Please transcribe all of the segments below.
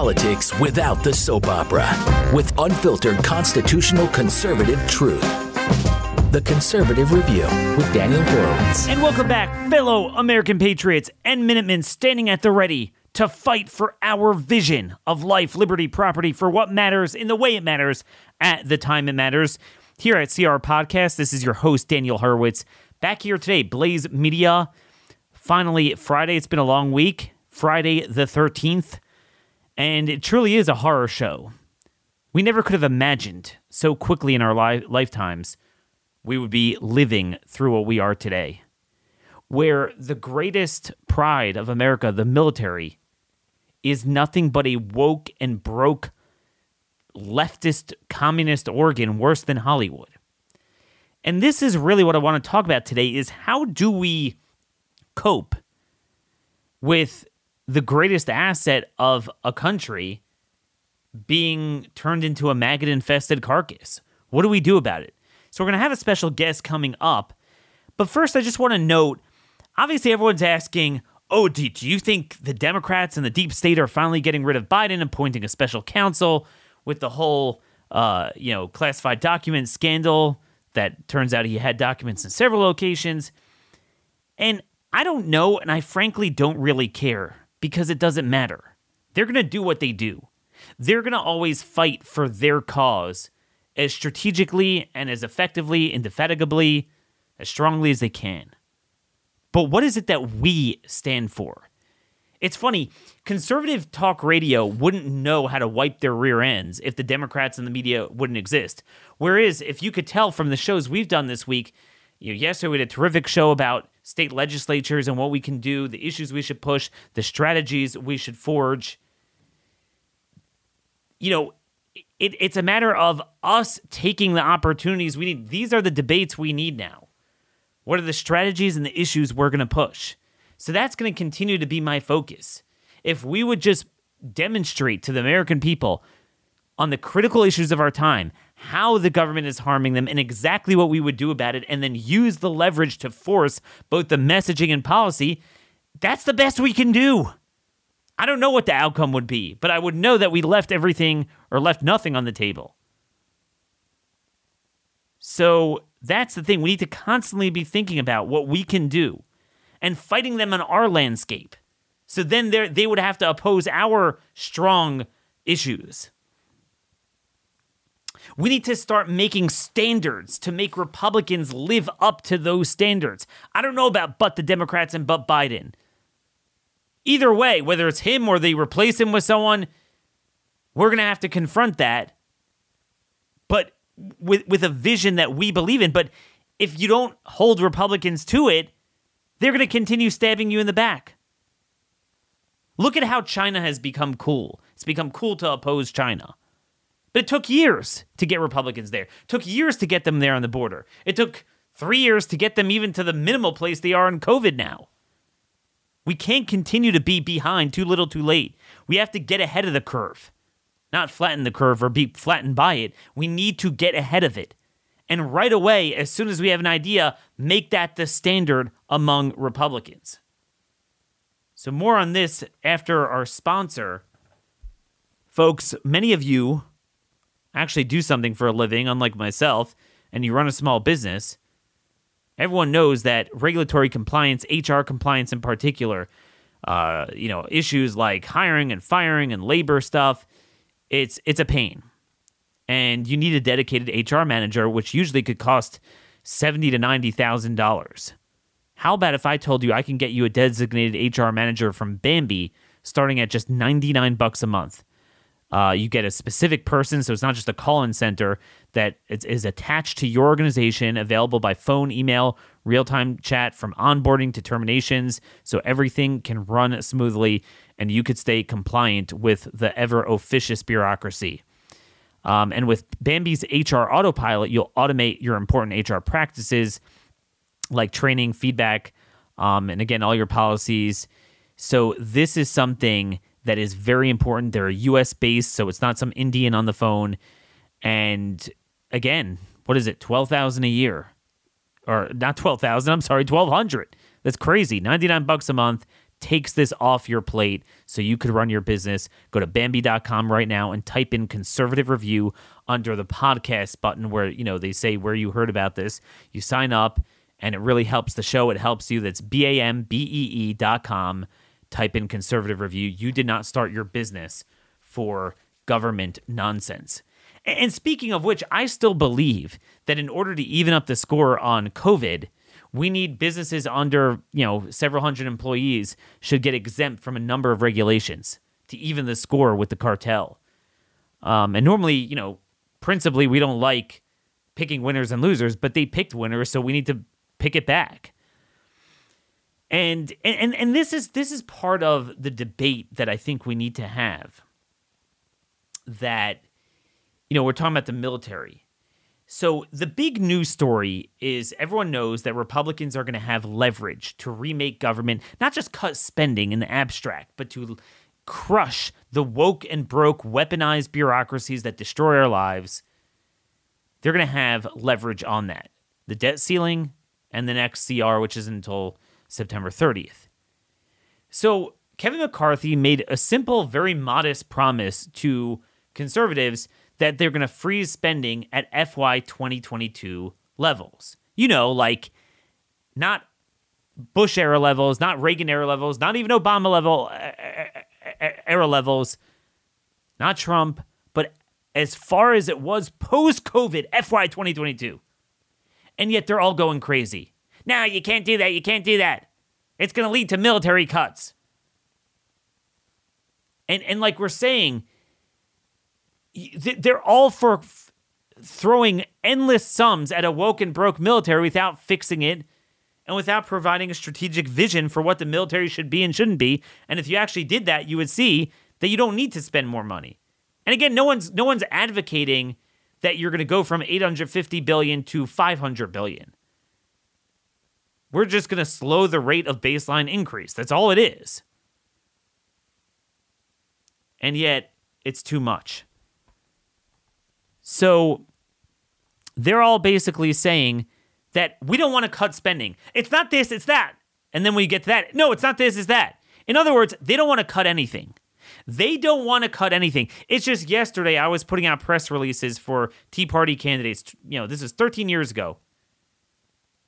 politics without the soap opera with unfiltered constitutional conservative truth. The Conservative Review with Daniel Horowitz. And welcome back, fellow American patriots and Minutemen standing at the ready to fight for our vision of life, liberty, property, for what matters in the way it matters at the time it matters. Here at CR Podcast, this is your host, Daniel Horowitz. Back here today, Blaze Media. Finally, Friday. It's been a long week. Friday the 13th. And it truly is a horror show. We never could have imagined so quickly in our li- lifetimes we would be living through what we are today, where the greatest pride of America, the military, is nothing but a woke and broke leftist communist organ worse than Hollywood. And this is really what I want to talk about today is how do we cope with the greatest asset of a country being turned into a maggot infested carcass. What do we do about it? So, we're going to have a special guest coming up. But first, I just want to note obviously, everyone's asking, oh, do, do you think the Democrats and the deep state are finally getting rid of Biden appointing a special counsel with the whole, uh, you know, classified document scandal that turns out he had documents in several locations? And I don't know, and I frankly don't really care because it doesn't matter. They're going to do what they do. They're going to always fight for their cause as strategically and as effectively, indefatigably, as strongly as they can. But what is it that we stand for? It's funny, conservative talk radio wouldn't know how to wipe their rear ends if the Democrats and the media wouldn't exist. Whereas, if you could tell from the shows we've done this week, you know, yesterday we had a terrific show about state legislatures and what we can do, the issues we should push, the strategies we should forge. You know, it, it's a matter of us taking the opportunities we need. These are the debates we need now. What are the strategies and the issues we're going to push? So that's going to continue to be my focus. If we would just demonstrate to the American people on the critical issues of our time how the government is harming them and exactly what we would do about it, and then use the leverage to force both the messaging and policy, that's the best we can do. I don't know what the outcome would be, but I would know that we left everything or left nothing on the table. So that's the thing. We need to constantly be thinking about what we can do and fighting them on our landscape. So then they would have to oppose our strong issues. We need to start making standards to make Republicans live up to those standards. I don't know about but the Democrats and but Biden. Either way, whether it's him or they replace him with someone, we're going to have to confront that. But with with a vision that we believe in, but if you don't hold Republicans to it, they're going to continue stabbing you in the back. Look at how China has become cool. It's become cool to oppose China. But it took years to get Republicans there. It took years to get them there on the border. It took three years to get them even to the minimal place they are in COVID now. We can't continue to be behind too little too late. We have to get ahead of the curve, not flatten the curve or be flattened by it. We need to get ahead of it. And right away, as soon as we have an idea, make that the standard among Republicans. So, more on this after our sponsor. Folks, many of you actually do something for a living, unlike myself, and you run a small business, everyone knows that regulatory compliance, HR compliance in particular, uh, you know, issues like hiring and firing and labor stuff, it's it's a pain. And you need a dedicated HR manager, which usually could cost seventy to ninety thousand dollars. How about if I told you I can get you a designated HR manager from Bambee starting at just 99 bucks a month? Uh, you get a specific person, so it's not just a call in center that is attached to your organization, available by phone, email, real time chat from onboarding to terminations, so everything can run smoothly and you could stay compliant with the ever officious bureaucracy. Um, and with Bambee's HR Autopilot, you'll automate your important HR practices like training, feedback, um, and again, all your policies. So, this is something that is very important. They're US based, so it's not some Indian on the phone. And again, what is it? 12,000 a year. Or not 12,000, I'm sorry, 1200. That's crazy. 99 bucks a month, takes this off your plate so you could run your business. Go to Bambee.com right now and type in conservative review under the podcast button where, you know, they say where you heard about this. You sign up and it really helps the show. It helps you. That's B A M B E E.com. Type in conservative review. You did not start your business for government nonsense. And speaking of which, I still believe that in order to even up the score on COVID, we need businesses under, you know, several hundred employees should get exempt from a number of regulations to even the score with the cartel. Um, and normally, you know, principally we don't like picking winners and losers, but they picked winners, so we need to pick it back. And and and this is this is part of the debate that I think we need to have. That you know, we're talking about the military. So the big news story is everyone knows that Republicans are going to have leverage to remake government, not just cut spending in the abstract, but to crush the woke and broke weaponized bureaucracies that destroy our lives. They're going to have leverage on that. The debt ceiling and the next CR, which isn't until September 30th. So Kevin McCarthy made a simple, very modest promise to conservatives that they're going to freeze spending at FY 2022 levels. You know, like not Bush era levels, not Reagan era levels, not even Obama level era levels, not Trump, but as far as it was post COVID FY 2022. And yet they're all going crazy. Now you can't do that. You can't do that. It's going to lead to military cuts. And and like we're saying, they're all for f- throwing endless sums at a woke and broke military without fixing it and without providing a strategic vision for what the military should be and shouldn't be. And if you actually did that, you would see that you don't need to spend more money. And again, no one's no one's advocating that you're going to go from 850 billion to 500 billion. We're just going to slow the rate of baseline increase. That's all it is. And yet, it's too much. So they're all basically saying that we don't want to cut spending. It's not this, it's that. And then you get to that, no, it's not this, it's that. In other words, they don't want to cut anything. They don't want to cut anything. It's just yesterday I was putting out press releases for Tea Party candidates. You know, this is 13 years ago.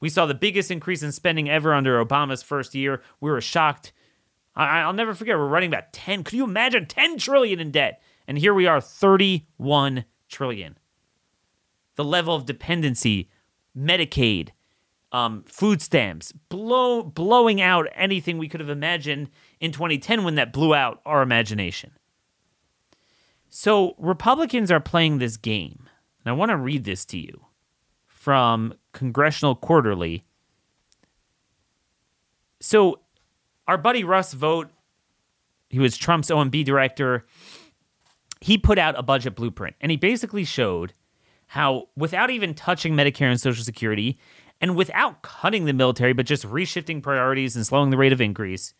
We saw the biggest increase in spending ever under Obama's first year. We were shocked. I, will never forget. We're running about 10. Could you imagine 10 trillion in debt? And here we are, 31 trillion. The level of dependency, Medicaid, um, food stamps, blow, blowing out anything we could have imagined in 2010 when that blew out our imagination. So Republicans are playing this game. And I want to read this to you from Congressional Quarterly. So our buddy Russ Vought, he was Trump's OMB director he put out a budget blueprint and he basically showed how, without even touching Medicare and Social Security, and without cutting the military, but just reshifting priorities and slowing the rate of increase,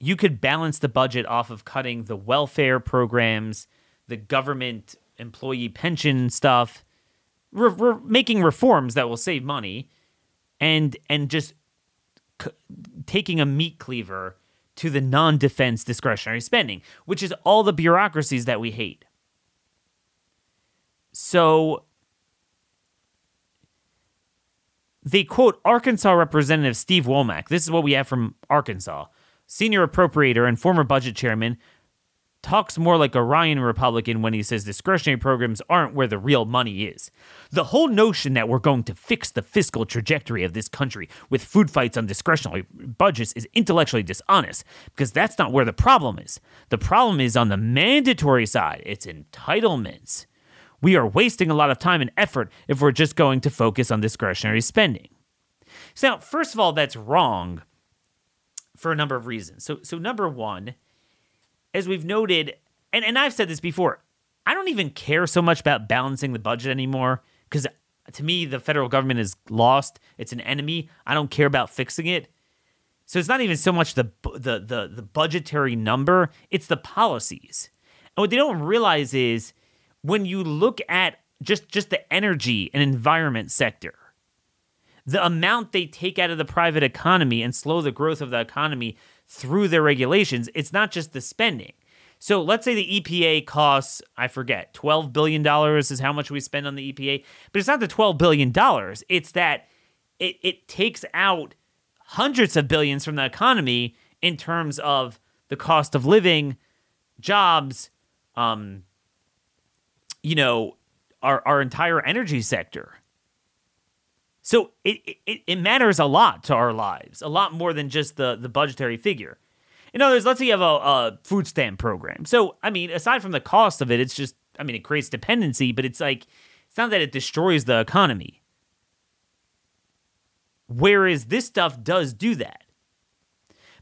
you could balance the budget off of cutting the welfare programs, the government employee pension stuff, re- re- making reforms that will save money, and and just c- taking a meat cleaver to the non defense discretionary spending, which is all the bureaucracies that we hate. So they quote Arkansas Representative Steve Womack. This is what we have from Arkansas, senior appropriator and former budget chairman talks more like a Ryan Republican when he says discretionary programs aren't where the real money is. The whole notion that we're going to fix the fiscal trajectory of this country with food fights on discretionary budgets is intellectually dishonest because that's not where the problem is. The problem is on the mandatory side, it's entitlements. We are wasting a lot of time and effort if we're just going to focus on discretionary spending. So, now, first of all, that's wrong for a number of reasons. So, so number one, as we've noted, and, and I've said this before, I don't even care so much about balancing the budget anymore because to me, the federal government is lost. It's an enemy. I don't care about fixing it. So it's not even so much the the the, the budgetary number; it's the policies. And what they don't realize is when you look at just just the energy and environment sector, the amount they take out of the private economy and slow the growth of the economy through their regulations. It's not just the spending. So let's say the EPA costs, I forget, $12 billion is how much we spend on the EPA. But it's not the $12 billion. It's that it, it takes out hundreds of billions from the economy in terms of the cost of living, jobs, um, you know, our, our entire energy sector. So it, it, it matters a lot to our lives, a lot more than just the, the budgetary figure. In other words, let's say you have a, a food stamp program. So, I mean, aside from the cost of it, it's just, I mean, it creates dependency, but it's like, it's not that it destroys the economy. Whereas this stuff does do that.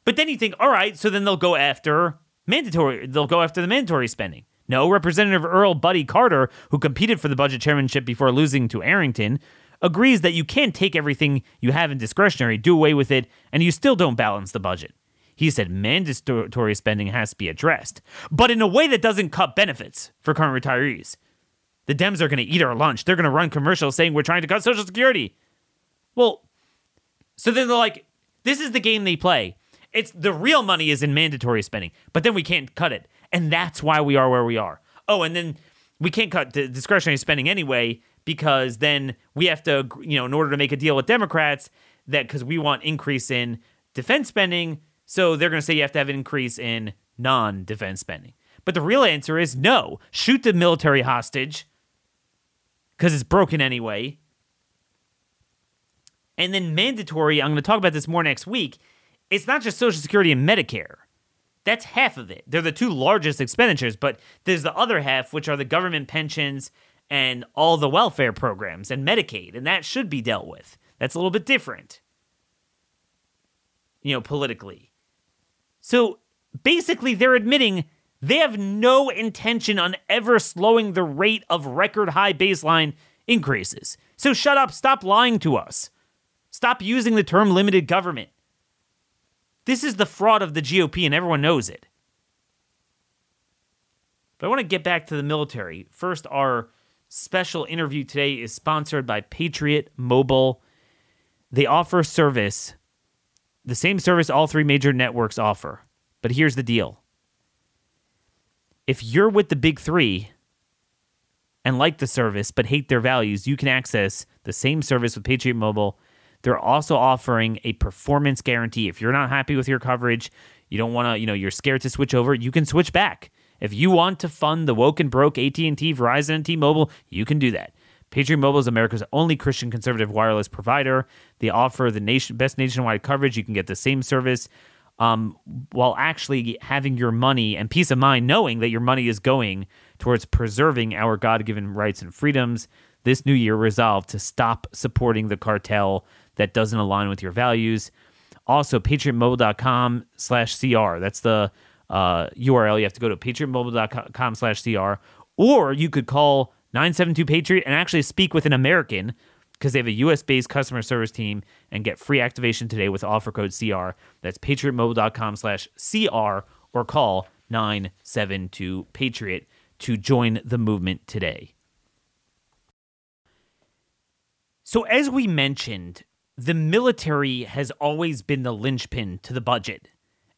But then you think, all right, so then they'll go after mandatory, they'll go after the mandatory spending. No, Representative Earl Buddy Carter, who competed for the budget chairmanship before losing to Arrington, agrees that you can't take everything you have in discretionary, do away with it, and you still don't balance the budget. He said mandatory spending has to be addressed, but in a way that doesn't cut benefits for current retirees. The Dems are going to eat our lunch. They're going to run commercials saying we're trying to cut Social Security. Well, so then they're like, this is the game they play. It's the real money is in mandatory spending, but then we can't cut it. And that's why we are where we are. Oh, and then we can't cut the discretionary spending anyway because then we have to, you know, in order to make a deal with Democrats, that because we want increase in defense spending, so they're going to say you have to have an increase in non defense spending. But the real answer is no. Shoot the military hostage because it's broken anyway. And then mandatory, I'm going to talk about this more next week. It's not just Social Security and Medicare. That's half of it. They're the two largest expenditures, but there's the other half, which are the government pensions and all the welfare programs and Medicaid, and that should be dealt with. That's a little bit different, you know, politically. So basically, they're admitting they have no intention on ever slowing the rate of record high baseline increases. So shut up, stop lying to us. Stop using the term limited government. This is the fraud of the GOP, and everyone knows it. But I want to get back to the military. First, our special interview today is sponsored by Patriot Mobile. They offer service the same service all three major networks offer. But here's the deal if you're with the big three and like the service but hate their values, you can access the same service with Patriot Mobile. They're also offering a performance guarantee. If you're not happy with your coverage, you don't want to, you know, you're scared to switch over, you can switch back. If you want to fund the woke and broke AT&T, Verizon, and T-Mobile, you can do that. Patriot Mobile is America's only Christian conservative wireless provider. They offer the nation best nationwide coverage. You can get the same service um, while actually having your money and peace of mind knowing that your money is going towards preserving our God given rights and freedoms. This new year, resolve to stop supporting the cartel that doesn't align with your values. Also, patriotmobile.com slash CR. That's the uh, URL. You have to go to patriotmobile.com slash CR. Or you could call 972 Patriot and actually speak with an American because they have a US based customer service team and get free activation today with offer code CR. That's patriotmobile.com slash CR or call 972 Patriot to join the movement today. So, as we mentioned, the military has always been the linchpin to the budget.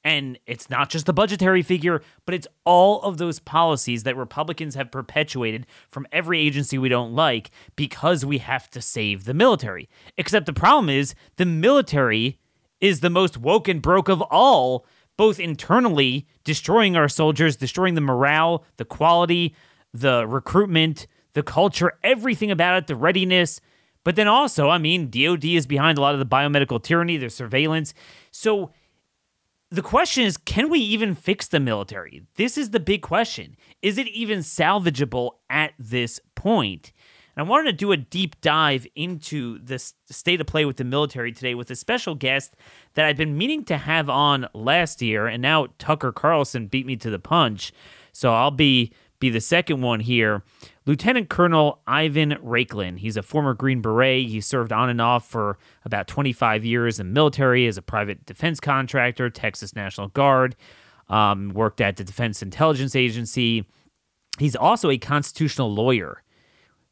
And it's not just the budgetary figure, but it's all of those policies that Republicans have perpetuated from every agency we don't like because we have to save the military. Except the problem is the military is the most woke and broke of all, both internally, destroying our soldiers, destroying the morale, the quality, the recruitment, the culture, everything about it, the readiness. But then also, I mean, DOD is behind a lot of the biomedical tyranny, the surveillance. So the question is can we even fix the military? This is the big question. Is it even salvageable at this point? And I wanted to do a deep dive into this state of play with the military today with a special guest that I've been meaning to have on last year, and now Tucker Carlson beat me to the punch. So I'll be be the second one here. Lieutenant Colonel Ivan Raiklin. He's a former Green Beret. He served on and off for about 25 years in military as a private defense contractor, Texas National Guard, um, worked at the Defense Intelligence Agency. He's also a constitutional lawyer.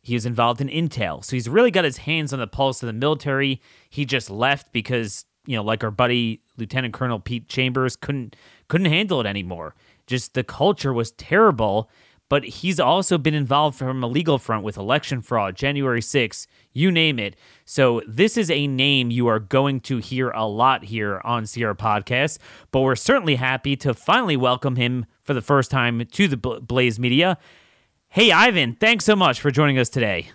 He was involved in intel. So he's really got his hands on the pulse of the military. He just left because you know, like our buddy Lieutenant Colonel Pete Chambers couldn't couldn't handle it anymore. Just the culture was terrible. But he's also been involved from a legal front with election fraud, January 6th, you name it. So this is a name you are going to hear a lot here on CR Podcast. But we're certainly happy to finally welcome him for the first time to the Blaze Media. Hey, Ivan, thanks so much for joining us today.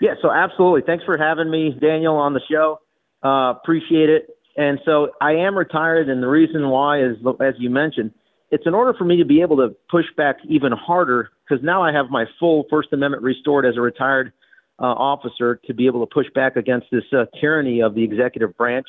Yeah, so absolutely. Thanks for having me, Daniel, on the show. Uh, appreciate it. And so I am retired, and the reason why is, as you mentioned, it's in order for me to be able to push back even harder because now I have my full First Amendment restored as a retired uh, officer to be able to push back against this uh, tyranny of the executive branch.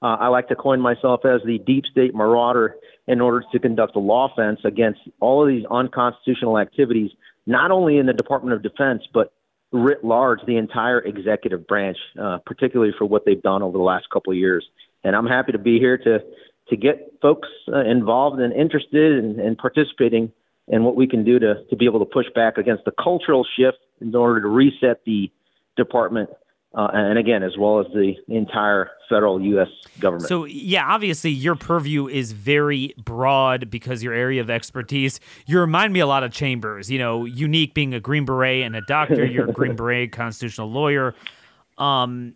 Uh, I like to coin myself as the deep state marauder in order to conduct a law offense against all of these unconstitutional activities, not only in the Department of Defense, but writ large, the entire executive branch, uh, particularly for what they've done over the last couple of years. And I'm happy to be here to to get folks uh, involved and interested and, and participating in what we can do to to be able to push back against the cultural shift in order to reset the department uh, and again, as well as the entire federal U.S. government. So, yeah, obviously, your purview is very broad because your area of expertise. You remind me a lot of Chambers. You know, unique being a Green Beret and a doctor. You're a Green Beret constitutional lawyer. Um,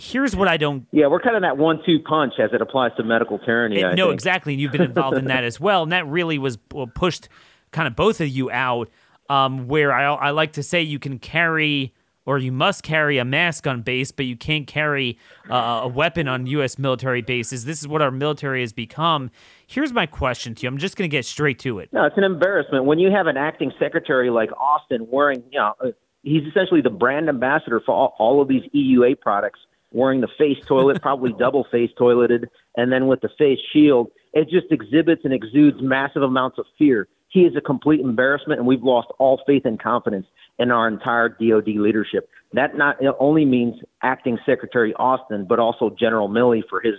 here's what I don't. Yeah, we're kind of that one-two punch as it applies to medical tyranny. no, think. exactly. And you've been involved in that as well, and that really was pushed kind of both of you out. Um, where I, I like to say you can carry or you must carry a mask on base, but you can't carry uh, a weapon on U.S. military bases. This is what our military has become. Here's my question to you. I'm just going to get straight to it. No, it's an embarrassment when you have an acting secretary like Austin wearing, you know, he's essentially the brand ambassador for all, all of these EUA products, wearing the face toilet, probably double face toileted, and then with the face shield. It just exhibits and exudes massive amounts of fear. He is a complete embarrassment, and we've lost all faith and confidence in our entire DoD leadership. That not only means acting Secretary Austin, but also General Milley for his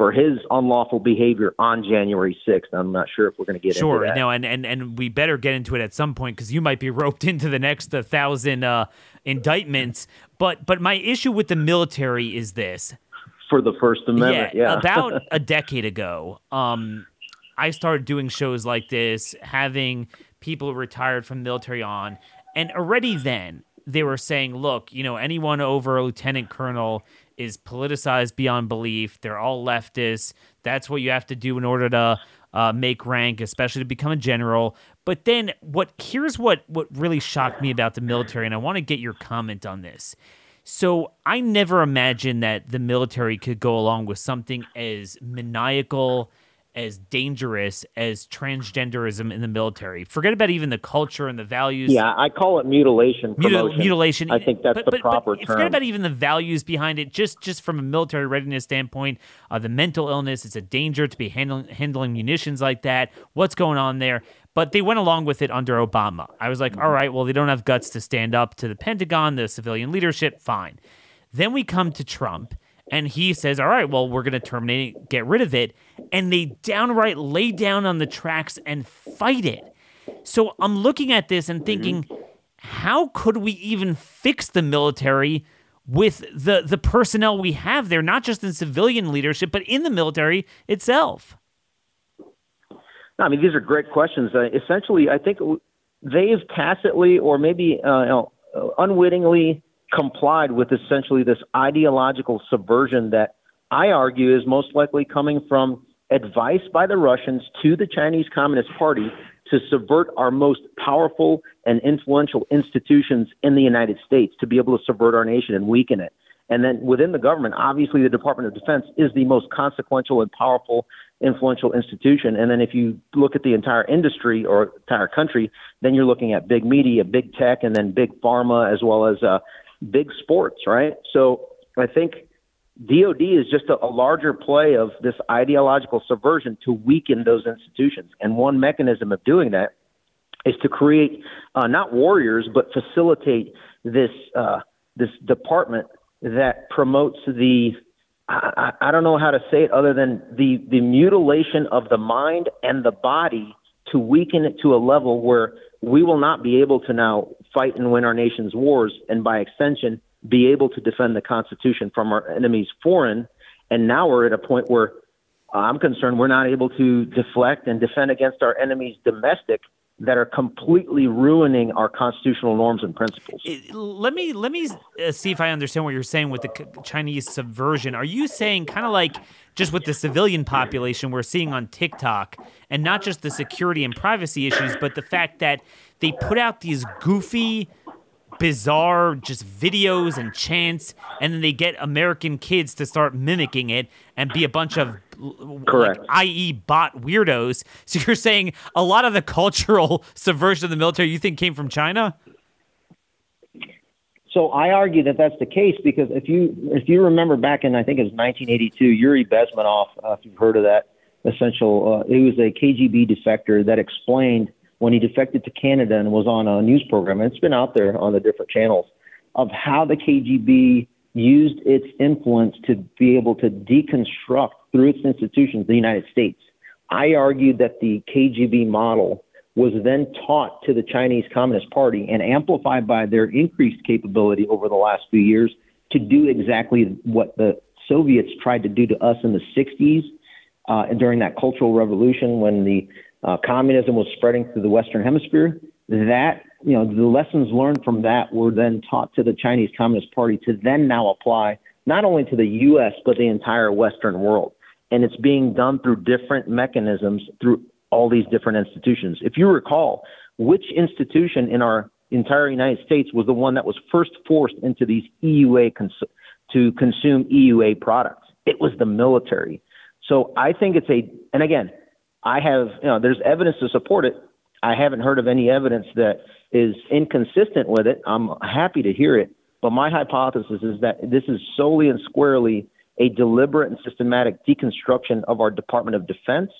for his unlawful behavior on January 6th. I'm not sure if we're going to get sure, into that. no, and, and and we better get into it at some point because you might be roped into the next uh, thousand uh, indictments. But but my issue with the military is this. For the First Amendment, yeah. yeah. about a decade ago, um, I started doing shows like this, having people retired from military on, and already then they were saying, look, you know, anyone over a lieutenant colonel is politicized beyond belief. They're all leftists. That's what you have to do in order to uh, make rank, especially to become a general. But then, what here's what what really shocked me about the military, and I want to get your comment on this. So I never imagined that the military could go along with something as maniacal as dangerous as transgenderism in the military. Forget about even the culture and the values. Yeah, I call it mutilation. Mutil- mutilation. I think that's but, the but, proper but term. Forget about even the values behind it. Just just from a military readiness standpoint, uh, the mental illness. It's a danger to be handling handling munitions like that. What's going on there? But they went along with it under Obama. I was like, mm-hmm. all right, well, they don't have guts to stand up to the Pentagon, the civilian leadership. Fine. Then we come to Trump and he says, "All right, well, we're going to terminate it, get rid of it." And they downright lay down on the tracks and fight it. So I'm looking at this and thinking, mm-hmm. how could we even fix the military with the the personnel we have there, not just in civilian leadership, but in the military itself? No, I mean, these are great questions. Uh, essentially, I think they've tacitly or maybe uh, you know, unwittingly complied with essentially this ideological subversion that I argue is most likely coming from advice by the Russians to the Chinese Communist Party to subvert our most powerful and influential institutions in the United States, to be able to subvert our nation and weaken it. And then within the government, obviously the Department of Defense is the most consequential and powerful, influential institution. And then if you look at the entire industry or entire country, then you're looking at big media, big tech, and then big pharma, as well as uh, big sports, right? So I think DOD is just a, a, larger play of this ideological subversion to weaken those institutions. And one mechanism of doing that is to create uh, not warriors, but facilitate this uh, this department that promotes the I, I don't know how to say it other than the the mutilation of the mind and the body to weaken it to a level where we will not be able to now fight and win our nation's wars, and by extension, be able to defend the Constitution from our enemies foreign. And now we're at a point where I'm concerned we're not able to deflect and defend against our enemies domestic that are completely ruining our constitutional norms and principles. Let me let me uh, see if I understand what you're saying with the Chinese subversion. Are you saying kind of like just with the civilian population we're seeing on TikTok and not just the security and privacy issues, but the fact that they put out these goofy bizarre just videos and chants and then they get American kids to start mimicking it and be a bunch of correct like, i.e. bot weirdos. So you're saying a lot of the cultural subversion of the military you think came from China? So I argue that that's the case because if you if you remember back in I think it was 1982, Yuri Bezmenov, uh, if you've heard of that, essential, uh, he was a KGB defector that explained when he defected to Canada and was on a news program, and it's been out there on the different channels, of how the KGB used its influence to be able to deconstruct through its institutions the United States. I argued that the KGB model was then taught to the Chinese Communist Party and amplified by their increased capability over the last few years to do exactly what the Soviets tried to do to us in the 60s uh, during that Cultural Revolution when the uh, communism was spreading through the Western Hemisphere. That, you know, the lessons learned from that were then taught to the Chinese Communist Party to then now apply not only to the U.S., but the entire Western world. And it's being done through different mechanisms through all these different institutions. If you recall, which institution in our entire United States was the one that was first forced into these EUA cons- to consume EUA products? It was the military. So I think it's a, and again, I have, you know, there's evidence to support it. I haven't heard of any evidence that is inconsistent with it. I'm happy to hear it. But my hypothesis is that this is solely and squarely a deliberate and systematic deconstruction of our Department of Defense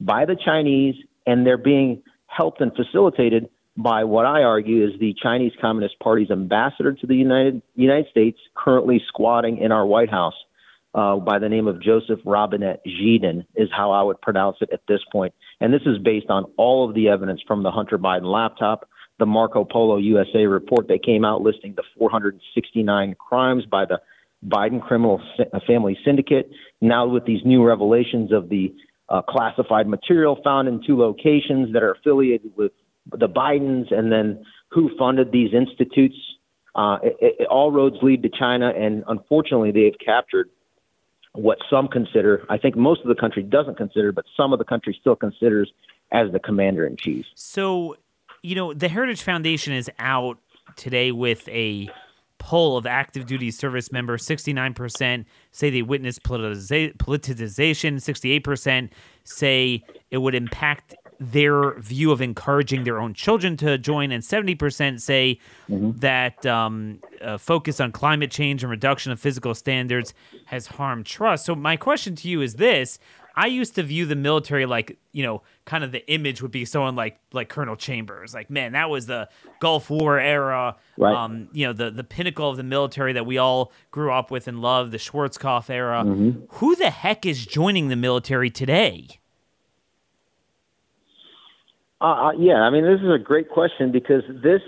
by the Chinese, and they're being helped and facilitated by what I argue is the Chinese Communist Party's ambassador to the United United States, currently squatting in our White House uh, by the name of Joseph Robinette Jourdan, is how I would pronounce it at this point. And this is based on all of the evidence from the Hunter Biden laptop, the Marco Polo USA report that came out listing the 469 crimes by the Biden criminal uh, family syndicate. Now, with these new revelations of the uh, classified material found in two locations that are affiliated with the Bidens, and then who funded these institutes. Uh, it, it, all roads lead to China, and unfortunately, they have captured what some consider, I think most of the country doesn't consider, but some of the country still considers as the commander in chief. So, you know, the Heritage Foundation is out today with a poll of active duty service members 69% say they witnessed politicization 68% say it would impact their view of encouraging their own children to join, and 70% say mm-hmm. that um, focus on climate change and reduction of physical standards has harmed trust. So, my question to you is this. I used to view the military like, you know, kind of the image would be someone like like Colonel Chambers. Like, man, that was the Gulf War era, right. um, you know, the the pinnacle of the military that we all grew up with and loved, the Schwarzkopf era. Mm-hmm. Who the heck is joining the military today? Uh, uh, yeah, I mean, this is a great question because this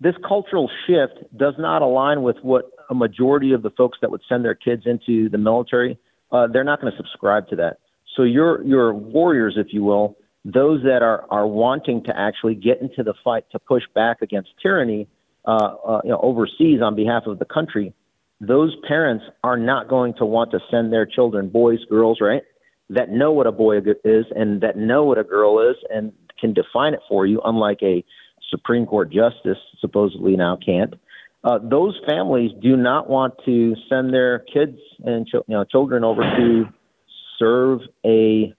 this cultural shift does not align with what a majority of the folks that would send their kids into the military. Uh, they're not going to subscribe to that. So your your warriors, if you will, those that are are wanting to actually get into the fight to push back against tyranny, uh, uh, you know, overseas on behalf of the country, those parents are not going to want to send their children, boys, girls, right, that know what a boy is and that know what a girl is and can define it for you, unlike a Supreme Court justice supposedly now can't. Uh, those families do not want to send their kids and you know, children over to serve a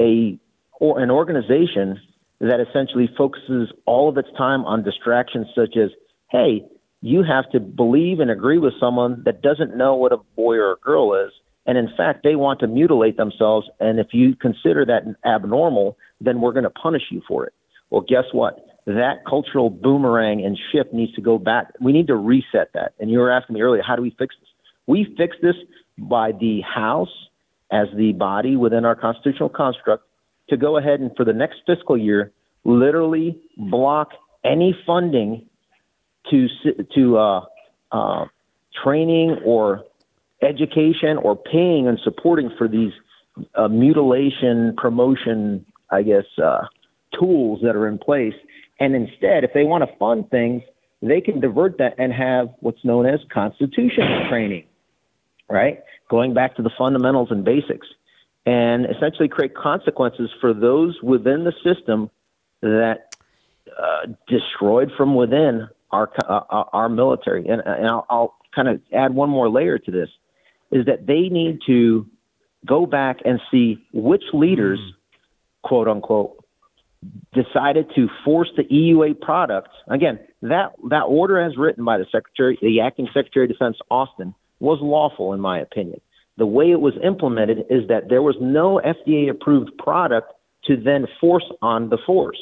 a or an organization that essentially focuses all of its time on distractions such as, hey, you have to believe and agree with someone that doesn't know what a boy or a girl is and in fact, they want to mutilate themselves. And if you consider that abnormal, then we're going to punish you for it. Well, guess what? That cultural boomerang and shift needs to go back. We need to reset that. And you were asking me earlier, how do we fix this? We fix this by the House as the body within our constitutional construct to go ahead and for the next fiscal year, literally block any funding to to uh, uh, training or education or paying and supporting for these uh, mutilation promotion, I guess, uh, tools that are in place. And instead, if they want to fund things, they can divert that and have what's known as constitutional training, right? Going back to the fundamentals and basics, and essentially create consequences for those within the system that uh, destroyed from within our uh, our military. And, and I'll, I'll kind of add one more layer to this: is that they need to go back and see which leaders, mm. quote unquote, decided to force the EUA product. Again, that that order, as written by the Secretary, the acting Secretary of Defense Austin, was lawful in my opinion. The way it was implemented is that there was no FDA approved product to then force on the force.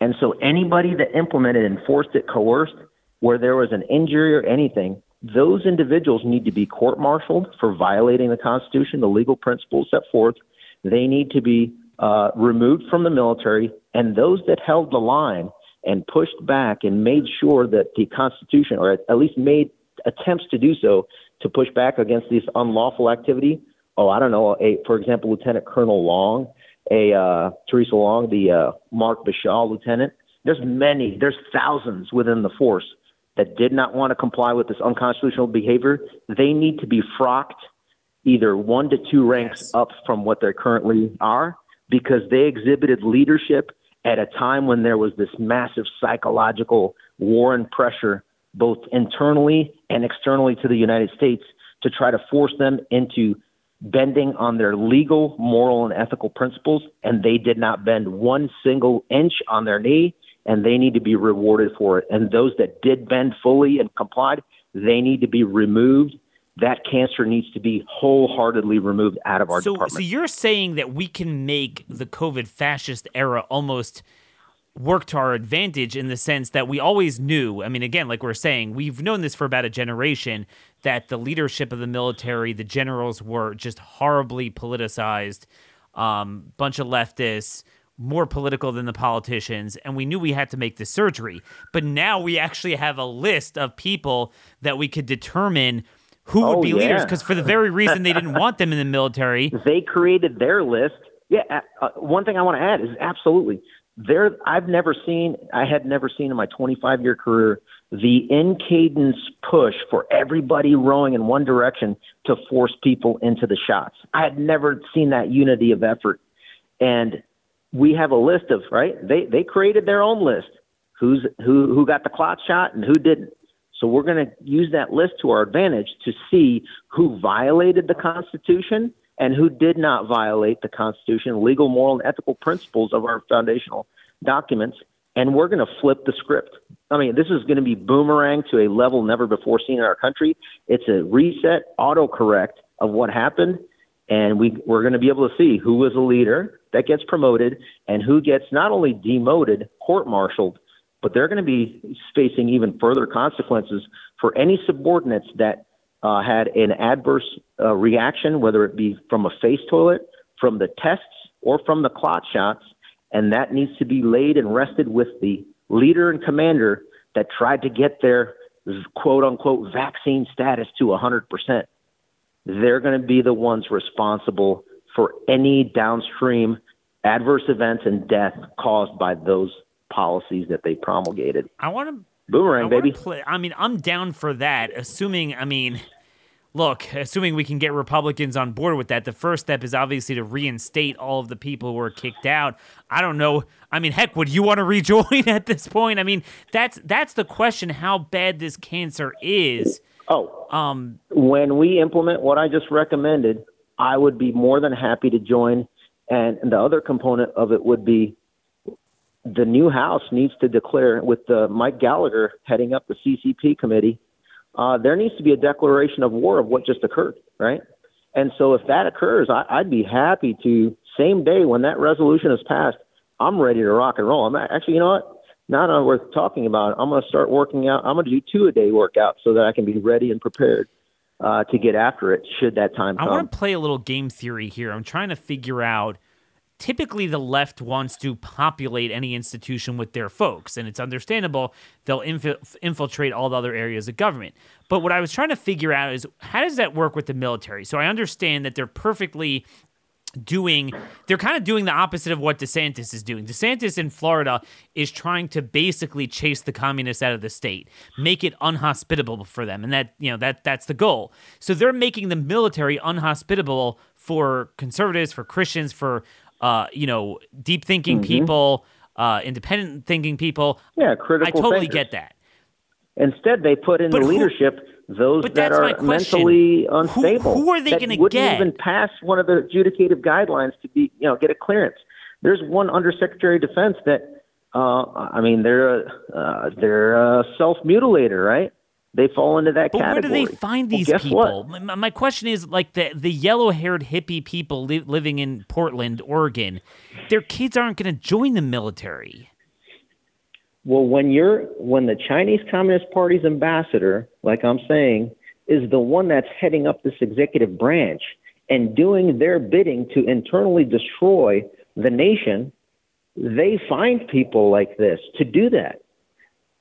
And so anybody that implemented and forced it coerced, where there was an injury or anything, those individuals need to be court martialed for violating the Constitution, the legal principles set forth. They need to be uh, removed from the military, and those that held the line and pushed back and made sure that the Constitution, or at least made attempts to do so, to push back against this unlawful activity. Oh, I don't know. A, for example, Lieutenant Colonel Long, a uh, Theresa Long, the uh, Mark Bashaw lieutenant. There's many. There's thousands within the force that did not want to comply with this unconstitutional behavior. They need to be frocked either one to two ranks yes. up from what they currently are because they exhibited leadership at a time when there was this massive psychological war and pressure, both internally and externally to the United States, to try to force them into bending on their legal, moral, and ethical principles. And they did not bend one single inch on their knee, and they need to be rewarded for it. And those that did bend fully and complied, they need to be removed that cancer needs to be wholeheartedly removed out of our so, department. So you're saying that we can make the COVID fascist era almost work to our advantage in the sense that we always knew. I mean, again, like we're saying, we've known this for about a generation that the leadership of the military, the generals were just horribly politicized, um, bunch of leftists, more political than the politicians, and we knew we had to make the surgery. But now we actually have a list of people that we could determine who would oh, be yeah. leaders because for the very reason they didn't want them in the military they created their list yeah uh, one thing i want to add is absolutely there i've never seen i had never seen in my 25 year career the in cadence push for everybody rowing in one direction to force people into the shots i had never seen that unity of effort and we have a list of right they they created their own list who's who who got the clot shot and who didn't so we're going to use that list to our advantage to see who violated the Constitution and who did not violate the Constitution, legal, moral, and ethical principles of our foundational documents. And we're going to flip the script. I mean, this is going to be boomerang to a level never before seen in our country. It's a reset, autocorrect of what happened. And we, we're going to be able to see who was a leader that gets promoted and who gets not only demoted, court martialed, but they're going to be facing even further consequences for any subordinates that uh, had an adverse uh, reaction, whether it be from a face toilet, from the tests, or from the clot shots. And that needs to be laid and rested with the leader and commander that tried to get their quote unquote vaccine status to 100%. They're going to be the ones responsible for any downstream adverse events and death caused by those policies that they promulgated. I want to boomerang, I baby. Play, I mean, I'm down for that, assuming. I mean. Look, assuming we can get Republicans on board with that, the first step is obviously to reinstate all of the people who were kicked out. I don't know. I mean, heck, would you want to rejoin at this point? I mean, that's that's the question: how bad this cancer is. Oh, um, when we implement what I just recommended, I would be more than happy to join. And, the other component of it would be the new House needs to declare, with uh, Mike Gallagher heading up the CCP committee, uh, there needs to be a declaration of war of what just occurred, right? And so if that occurs, I, I'd be happy to, same day when that resolution is passed, I'm ready to rock and roll. I'm actually, you know what? Not worth talking about. I'm going to start working out. I'm going to do two a day workout so that I can be ready and prepared uh, to get after it should that time come. I want to play a little game theory here. I'm trying to figure out typically the left wants to populate any institution with their folks, and it's understandable they'll inf- infiltrate all the other areas of government. But what I was trying to figure out is how does that work with the military? So I understand that they're perfectly doing they're kind of doing the opposite of what DeSantis is doing. DeSantis in Florida is trying to basically chase the communists out of the state, make it unhospitable for them, and that you know that that's the goal. So they're making the military unhospitable for conservatives, for Christians, for uh, you know deep thinking mm-hmm. people, uh, independent thinking people. Yeah, critical. I totally thinkers. get that. Instead, they put in but the who, those that are mentally unstable. Who, who are they going to get? Wouldn't even pass one of the adjudicative guidelines to be, you know, get a clearance. There's one Undersecretary of Defense that, uh, I mean, they're a, uh, they're a self mutilator, right? They fall into that but category. Where do they find these well, people? My, my, question is like the the yellow haired hippie people li- living in Portland, Oregon. Their kids aren't going to join the military. Well, when you're when the Chinese Communist Party's ambassador, like I'm saying, is the one that's heading up this executive branch and doing their bidding to internally destroy the nation, they find people like this to do that.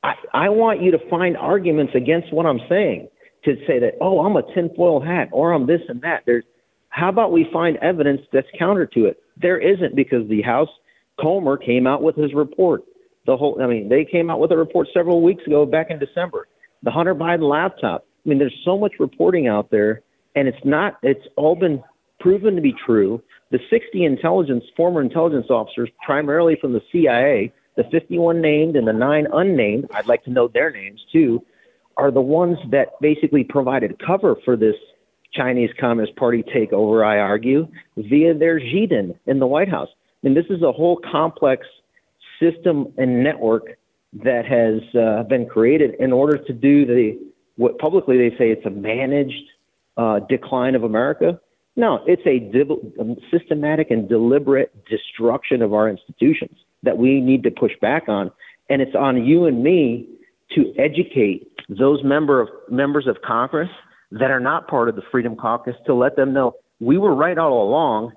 I, I want you to find arguments against what I'm saying to say that, oh, I'm a tinfoil hat or I'm this and that. There's how about we find evidence that's counter to it? There isn't because the House Comer came out with his report the whole. I mean, they came out with a report several weeks ago, back in December. The Hunter Biden laptop. I mean, there's so much reporting out there, and it's not. It's all been proven to be true. The 60 intelligence, former intelligence officers, primarily from the CIA, the 51 named and the nine unnamed, I'd like to know their names too, are the ones that basically provided cover for this Chinese Communist Party takeover, I argue, via their Zhiden in the White House. Mean, this is a whole complex system and network that has uh, been created in order to do the what publicly they say it's a managed uh, decline of America. No, it's a dib- systematic and deliberate destruction of our institutions that we need to push back on, and it's on you and me to educate those member of members of Congress that are not part of the Freedom Caucus to let them know we were right all along.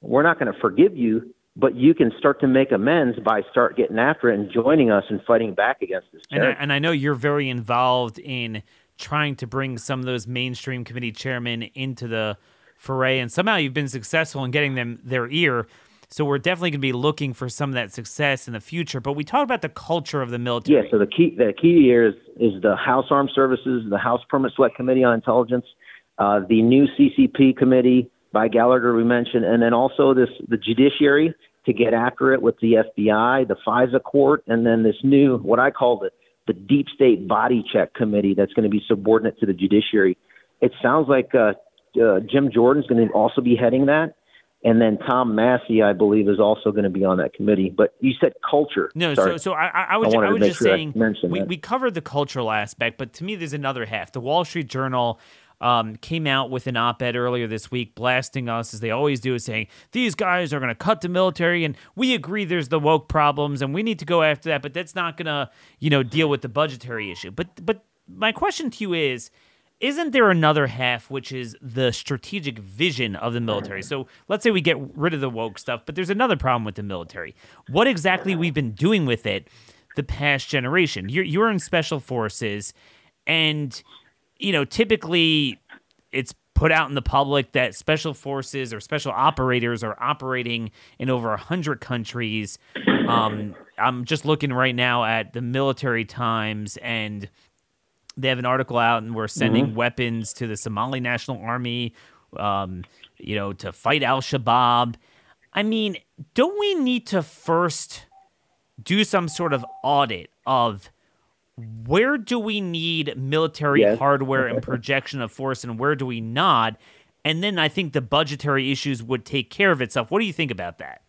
We're not going to forgive you, but you can start to make amends by start getting after it and joining us and fighting back against this. And I, and I know you're very involved in trying to bring some of those mainstream committee chairmen into the foray, and somehow you've been successful in getting them their ear. So we're definitely going to be looking for some of that success in the future. But we talked about the culture of the military. Yeah. So the key the key here is is the House Armed Services, the House Permanent Select Committee on Intelligence, uh, the new CCP committee by Gallagher we mentioned, and then also this the judiciary to get after it with the FBI, the FISA court, and then this new, what I call the, the deep state body check committee that's going to be subordinate to the judiciary. It sounds like uh, uh, Jim Jordan's going to also be heading that. And then Tom Massie, I believe, is also going to be on that committee. But you said culture. No, Sorry. so so I, I was, I, I was just sure saying we, we covered the cultural aspect, but to me, there's another half. The Wall Street Journal um, came out with an op ed earlier this week blasting us, as they always do, saying these guys are going to cut the military. And we agree there's the woke problems and we need to go after that, but that's not going to, you know, deal with the budgetary issue. But, but my question to you is, isn't there another half which is the strategic vision of the military so let's say we get rid of the woke stuff but there's another problem with the military what exactly we've been doing with it the past generation you're, you're in special forces and you know, typically it's put out in the public that special forces or special operators are operating in over 100 countries. Um, I'm just looking right now at the military times and they have an article out and we're sending mm-hmm. weapons to the Somali National Army, um, you know, to fight Al Shabaab. I mean, don't we need to first do some sort of audit of where do we need military yes. hardware and projection of force and where do we not? And then I think the budgetary issues would take care of itself. What do you think about that?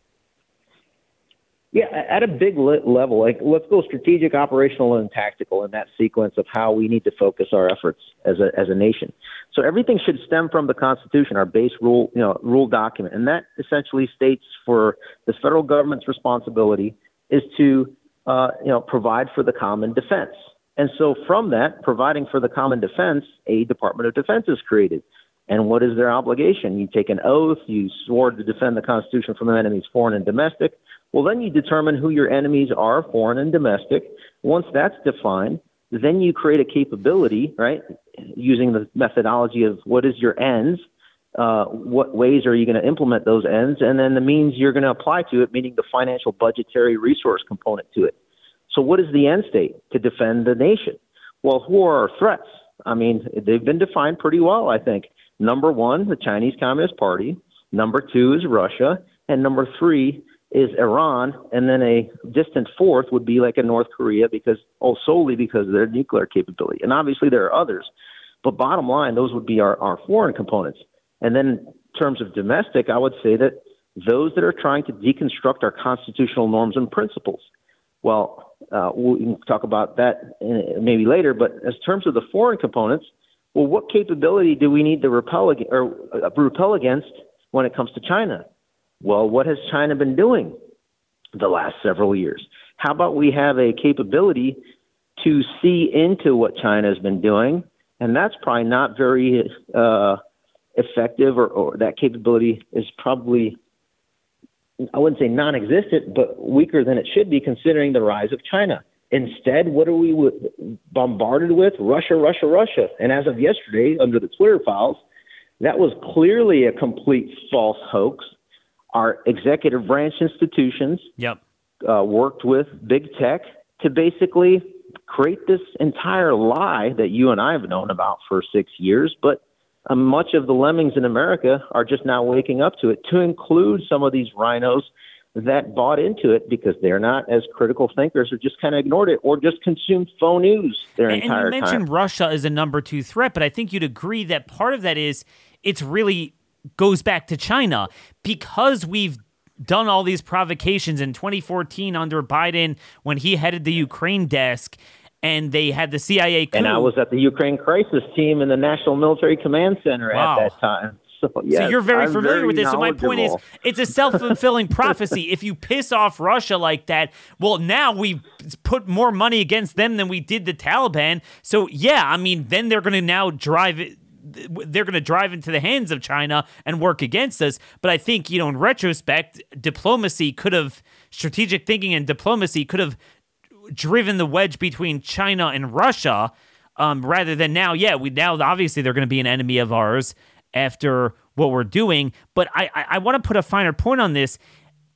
Yeah, at a big level, like let's go strategic, operational, and tactical in that sequence of how we need to focus our efforts as a as a nation. So everything should stem from the Constitution, our base rule, you know, rule document, and that essentially states for the federal government's responsibility is to uh, you know, provide for the common defense. And so from that, providing for the common defense, a Department of Defense is created. And what is their obligation? You take an oath, you swore to defend the Constitution from enemies, foreign and domestic. Well, then you determine who your enemies are, foreign and domestic. Once that's defined, then you create a capability, right, using the methodology of what is your ends, uh, what ways are you going to implement those ends, and then the means you're going to apply to it, meaning the financial budgetary resource component to it. So, what is the end state? To defend the nation. Well, who are our threats? I mean, they've been defined pretty well, I think. Number one, the Chinese Communist Party. Number two is Russia. And number three is Iran. And then a distant fourth would be like a North Korea because, oh, solely because of their nuclear capability. And obviously there are others. But bottom line, those would be our, our foreign components. And then in terms of domestic, I would say that those that are trying to deconstruct our constitutional norms and principles. Well, uh, we can talk about that maybe later, but as terms of the foreign components, well, what capability do we need to repel, or uh, repel against when it comes to China? Well, what has China been doing the last several years? How about we have a capability to see into what China has been doing? And that's probably not very uh, effective, or, or that capability is probably, I wouldn't say non existent, but weaker than it should be considering the rise of China. Instead, what are we bombarded with? Russia, Russia, Russia. And as of yesterday, under the Twitter files, that was clearly a complete false hoax. Our executive branch institutions yep. uh, worked with big tech to basically create this entire lie that you and I have known about for six years, but Uh, much of the lemmings in America are just now waking up to it, to include some of these rhinos that bought into it because they're not as critical thinkers or just kind of ignored it or just consumed faux news their and, entire time. And you mentioned time. Russia is a number two threat, but I think you'd agree that part of that is it's really goes back to China because we've done all these provocations in 2014 under Biden when he headed the Ukraine desk and they had the CIA coup. And I was at the Ukraine crisis team in the National Military Command Center wow. at that time. So, yes, so you're very I'm familiar very with this. So my point is, it's a self fulfilling prophecy. If you piss off Russia like that, well, now we put more money against them than we did the Taliban. So yeah, I mean, then they're going to now drive it they're going to drive into the hands of China and work against us. But I think, you know, in retrospect, diplomacy could have, strategic thinking and diplomacy could have driven the wedge between China and Russia um, rather than now, yeah, we now obviously they're going to be an enemy of ours after what we're doing. But I, I, I want to put a finer point on this.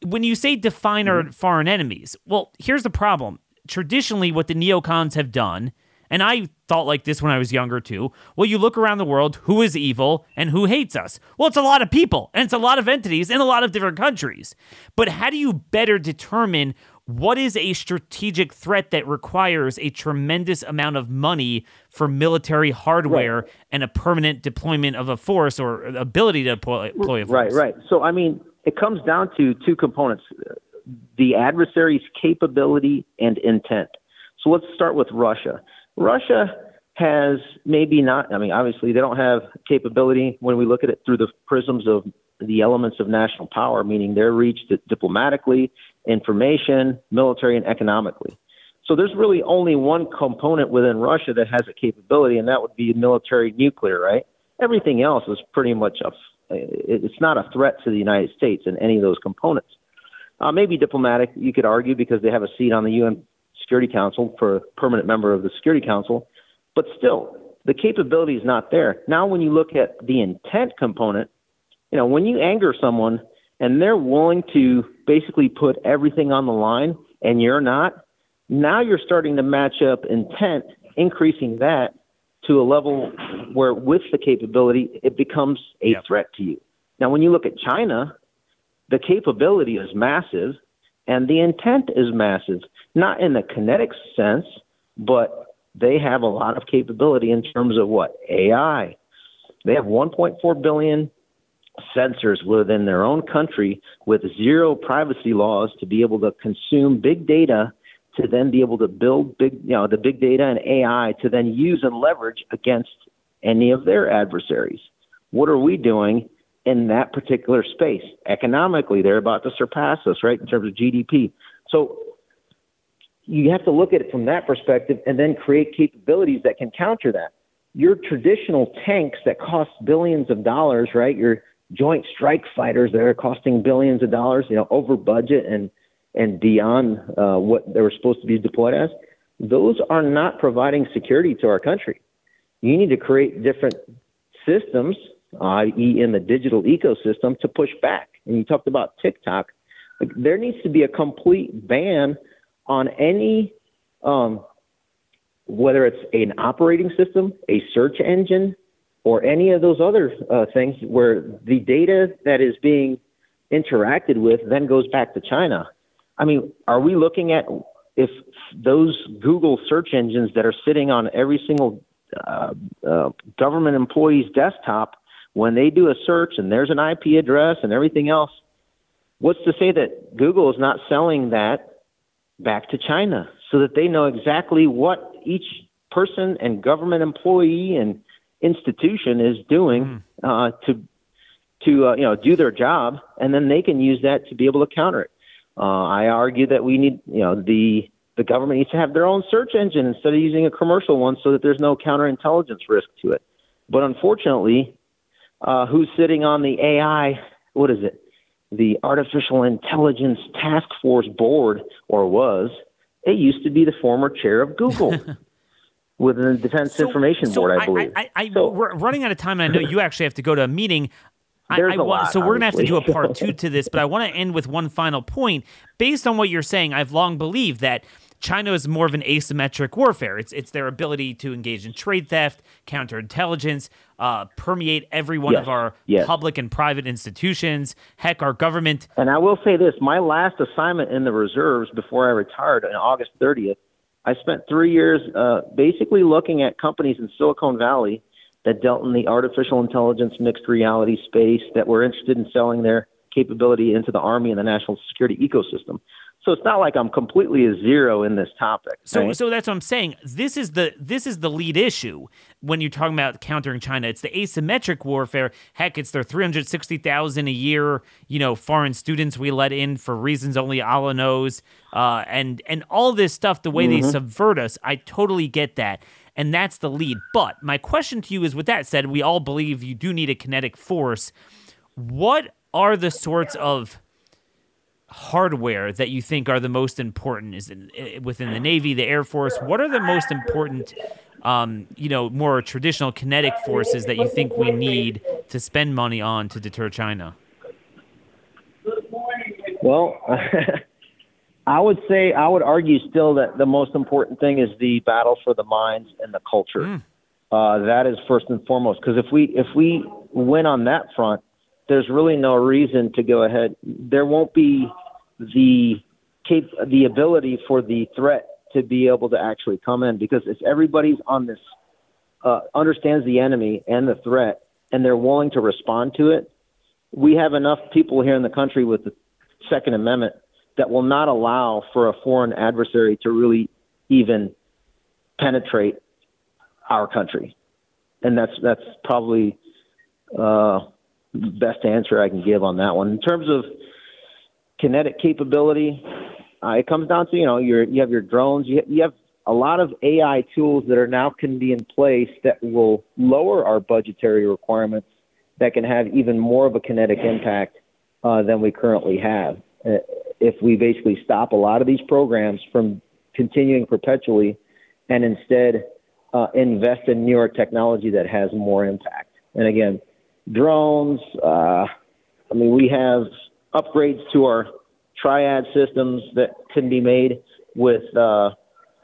When you say define our mm-hmm. foreign enemies, well, here's the problem. Traditionally, what the neocons have done, and I thought like this when I was younger too. Well, you look around the world, who is evil and who hates us? Well, it's a lot of people and it's a lot of entities in a lot of different countries. But how do you better determine what is a strategic threat that requires a tremendous amount of money for military hardware right. and a permanent deployment of a force or ability to deploy, deploy a force? Right, right. So, I mean, it comes down to two components the adversary's capability and intent. So, let's start with Russia. Russia has maybe not, I mean, obviously, they don't have capability when we look at it through the prisms of the elements of national power, meaning their reach diplomatically information, military, and economically. So there's really only one component within Russia that has a capability, and that would be military nuclear, right? Everything else is pretty much a, it's not a threat to the United States in any of those components. Uh, maybe diplomatic, you could argue, because they have a seat on the UN Security Council for a permanent member of the Security Council, but still, the capability is not there. Now, when you look at the intent component, you know, when you anger someone, and they're willing to basically put everything on the line and you're not, now you're starting to match up intent, increasing that to a level where with the capability, it becomes a yep. threat to you. Now, when you look at China, the capability is massive and the intent is massive, not in the kinetic sense, but they have a lot of capability in terms of what? AI. They have 1.4 billion sensors within their own country with zero privacy laws to be able to consume big data to then be able to build big, you know, the big data and AI to then use and leverage against any of their adversaries. What are we doing in that particular space? Economically, they're about to surpass us, right, in terms of GDP. So you have to look at it from that perspective and then create capabilities that can counter that. your traditional tanks that cost billions of dollars, right? Your joint strike fighters that are costing billions of dollars, you know, over budget and and beyond uh, what they were supposed to be deployed as, those are not providing security to our country. You need to create different systems, i.e., in the digital ecosystem, to push back. And you talked about TikTok. There needs to be a complete ban on any um, whether it's an operating system, a search engine, or any of those other uh, things where the data that is being interacted with then goes back to China. I mean, are we looking at if those Google search engines that are sitting on every single uh, uh, government employee's desktop, when they do a search and there's an IP address and everything else, what's to say that Google is not selling that back to China so that they know exactly what each person and government employee and institution is doing mm. uh, to to uh, you know do their job, and then they can use that to be able to counter it. Uh, I argue that we need you know the the government needs to have their own search engine instead of using a commercial one, so that there's no counterintelligence risk to it. But unfortunately, uh, who's sitting on the AI? What is it? The Artificial Intelligence Task Force Board, or was it used to be the former chair of Google. within the Defense so, Information so Board, I believe. I, I, I, so, we're running out of time, and I know you actually have to go to a meeting. There's I, a lot, so we're going to have to do a part two to this, but I want to end with one final point. Based on what you're saying, I've long believed that China is more of an asymmetric warfare. It's it's their ability to engage in trade theft, counterintelligence, uh, permeate every one yes, of our yes. public and private institutions. Heck, our government. And I will say this: my last assignment in the reserves before I retired on August 30th, I spent three years uh, basically looking at companies in Silicon Valley that dealt in the artificial intelligence mixed reality space that were interested in selling their capability into the Army and the national security ecosystem. So it's not like I'm completely a zero in this topic. So, right? so that's what I'm saying. This is the this is the lead issue when you're talking about countering China. It's the asymmetric warfare. Heck, it's their 360,000 a year, you know, foreign students we let in for reasons only Allah knows, uh, and and all this stuff. The way mm-hmm. they subvert us, I totally get that. And that's the lead. But my question to you is with that said, we all believe you do need a kinetic force. What are the sorts of hardware that you think are the most important? Is it eh, within the Navy, the Air Force? What are the most important, um, you know, more traditional kinetic forces that you think we need to spend money on to deter China? Well, I would say I would argue still that the most important thing is the battle for the minds and the culture. Mm. Uh, that is first and foremost because if we if we win on that front, there's really no reason to go ahead. There won't be the cap- the ability for the threat to be able to actually come in because if everybody's on this uh, understands the enemy and the threat and they're willing to respond to it, we have enough people here in the country with the Second Amendment that will not allow for a foreign adversary to really even penetrate our country, and that's that's probably uh, the best answer I can give on that one. In terms of kinetic capability. Uh, it comes down to you know your you have your drones. You, you have a lot of AI tools that are now can be in place that will lower our budgetary requirements that can have even more of a kinetic impact uh, than we currently have. Uh, if we basically stop a lot of these programs from continuing perpetually and instead uh, invest in newer technology that has more impact. And again, drones, uh, I mean, we have upgrades to our triad systems that can be made with uh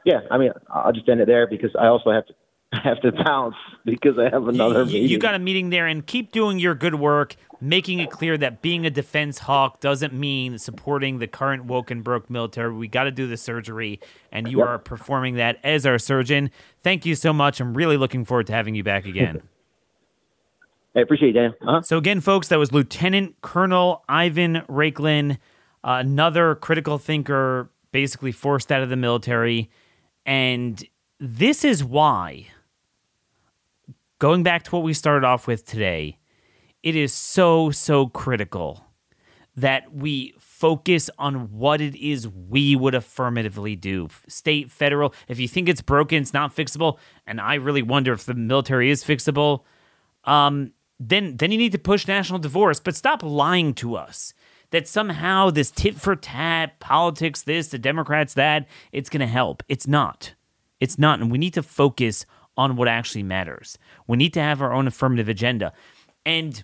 yeah i mean i'll just end it there because i also have to have to bounce because i have another you, you got a meeting there and keep doing your good work making it clear that being a defense hawk doesn't mean supporting the current woke and broke military. We got to do the surgery and you yep. are performing that as our surgeon. Thank you so much. I'm really looking forward to having you back again I appreciate it, Uh-huh. So again, folks, that was Lieutenant Colonel Ivan Raiklin, another critical thinker, basically forced out of the military, and this is why. Going back to what we started off with today, it is so so critical that we focus on what it is we would affirmatively do. State, federal, if you think it's broken, it's not fixable, and I really wonder if the military is fixable, um, then then you need to push national divorce. But stop lying to us that somehow this tit for tat politics, this, the Democrats that, it's going to help. It's not. It's not. And we need to focus on what actually matters. We need to have our own affirmative agenda. And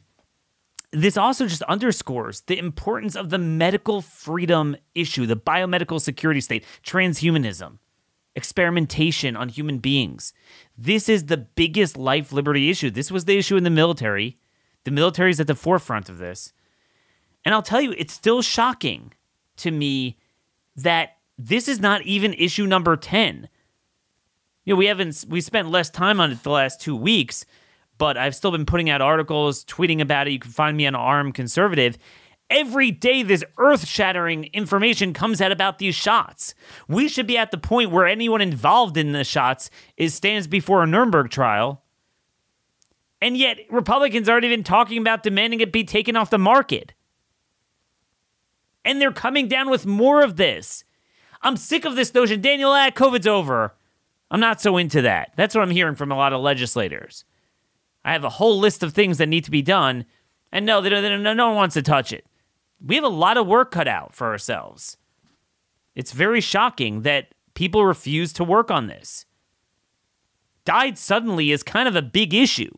this also just underscores the importance of the medical freedom issue, the biomedical security state, transhumanism, experimentation on human beings. This is the biggest life liberty issue. This was the issue in the military. The military is at the forefront of this. And I'll tell you, it's still shocking to me that this is not even issue number 10. You know, we haven't we spent less time on it the last 2 weeks, but I've still been putting out articles, tweeting about it. You can find me on RMConservative. Every day, this earth shattering information comes out about these shots. We should be at the point where anyone involved in the shots is stands before a Nuremberg trial. And yet, Republicans aren't even talking about demanding it be taken off the market. And they're coming down with more of this. I'm sick of this notion. Daniel, ah, COVID's over. I'm not so into that. That's what I'm hearing from a lot of legislators. I have a whole list of things that need to be done, and no, they don't, they don't, no one wants to touch it. We have a lot of work cut out for ourselves. It's very shocking that people refuse to work on this. Died suddenly is kind of a big issue.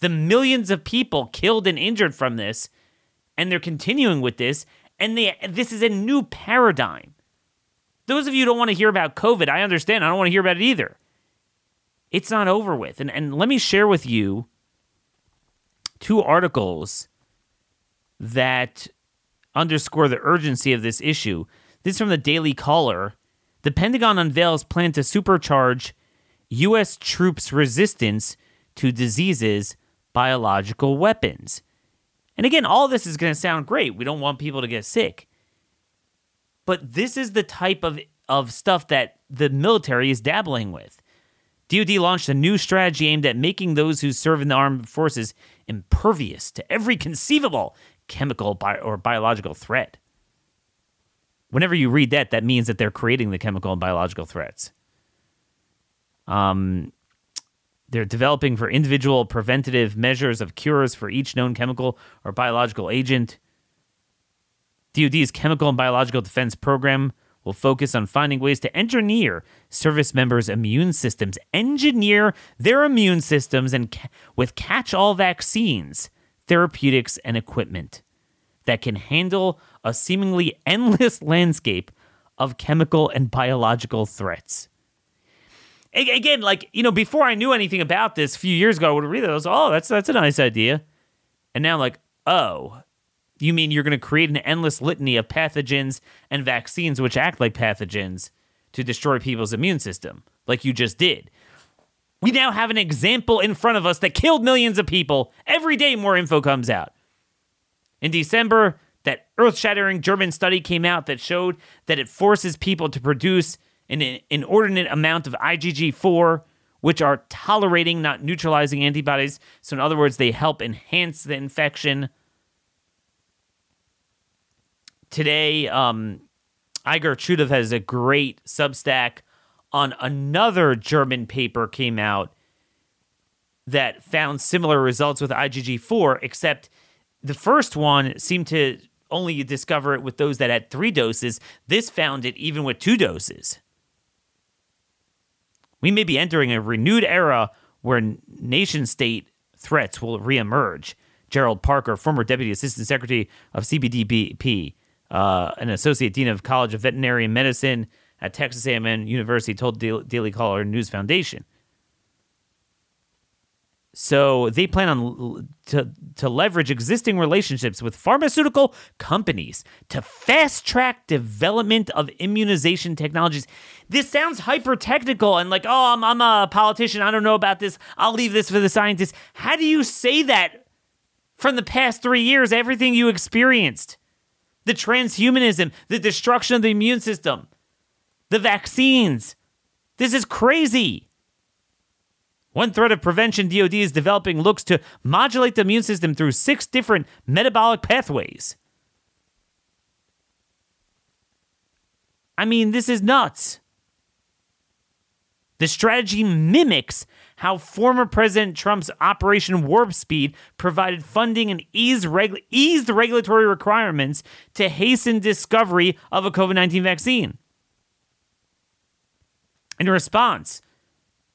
The millions of people killed and injured from this, and they're continuing with this, and they, this is a new paradigm. Those of you who don't want to hear about COVID, I understand. I don't want to hear about it either it's not over with. And, and let me share with you two articles that underscore the urgency of this issue. This is from the Daily Caller. The Pentagon unveils plan to supercharge U.S. troops' resistance to diseases, biological weapons. And again, all this is going to sound great. We don't want people to get sick. But this is the type of, of stuff that the military is dabbling with. DoD launched a new strategy aimed at making those who serve in the armed forces impervious to every conceivable chemical bi- or biological threat. Whenever you read that, that means that they're creating the chemical and biological threats. Um, they're developing for individual preventative measures of cures for each known chemical or biological agent. DoD's chemical and biological defense program will focus on finding ways to engineer service members' immune systems, engineer their immune systems, and ca- with catch-all vaccines, therapeutics, and equipment that can handle a seemingly endless landscape of chemical and biological threats. again, like you know, before I knew anything about this, a few years ago, I would read was, oh, that's that's a nice idea, and now I'm like, oh, you mean you're going to create an endless litany of pathogens and vaccines which act like pathogens to destroy people's immune system, like you just did? We now have an example in front of us that killed millions of people. Every day, more info comes out. In December, that earth shattering German study came out that showed that it forces people to produce an inordinate amount of IgG4, which are tolerating, not neutralizing antibodies. So, in other words, they help enhance the infection today, um, Igor Chudov has a great Substack on another German paper came out that found similar results with IgG4, except the first one seemed to only discover it with those that had three doses. This found it even with two doses. We may be entering a renewed era where nation state threats will reemerge. Gerald Parker, former Deputy Assistant Secretary of CBDBP, uh, an associate dean of College of Veterinary Medicine at Texas A&M University, told Daily Caller News Foundation. So they plan on to to leverage existing relationships with pharmaceutical companies to fast track development of immunization technologies. This sounds hyper technical and like, oh, I'm I'm a politician. I don't know about this. I'll leave this for the scientists. How do you say that from the past three years? Everything you experienced the transhumanism, the destruction of the immune system, the vaccines. This is crazy. One threat of prevention DoD is developing looks to modulate the immune system through six different metabolic pathways. I mean, this is nuts. The strategy mimics how former President Trump's Operation Warp Speed provided funding and eased, regu- eased regulatory requirements to hasten discovery of a COVID 19 vaccine. In response,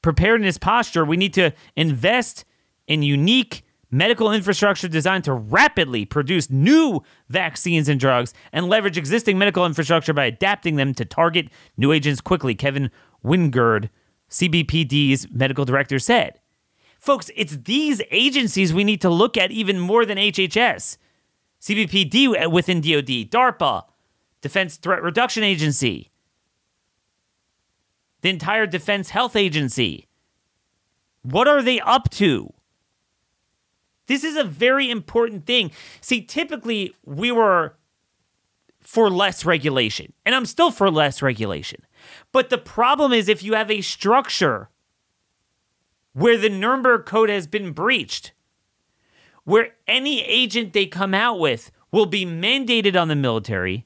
preparedness posture, we need to invest in unique medical infrastructure designed to rapidly produce new vaccines and drugs and leverage existing medical infrastructure by adapting them to target new agents quickly, Kevin Wingard, CBPD's medical director, said. Folks, it's these agencies we need to look at even more than HHS. CBPD uh, within DoD, DARPA, Defense Threat Reduction Agency, the entire Defense Health Agency. What are they up to? This is a very important thing. See, typically we were for less regulation, and I'm still for less regulation. But the problem is if you have a structure where the Nuremberg Code has been breached, where any agent they come out with will be mandated on the military,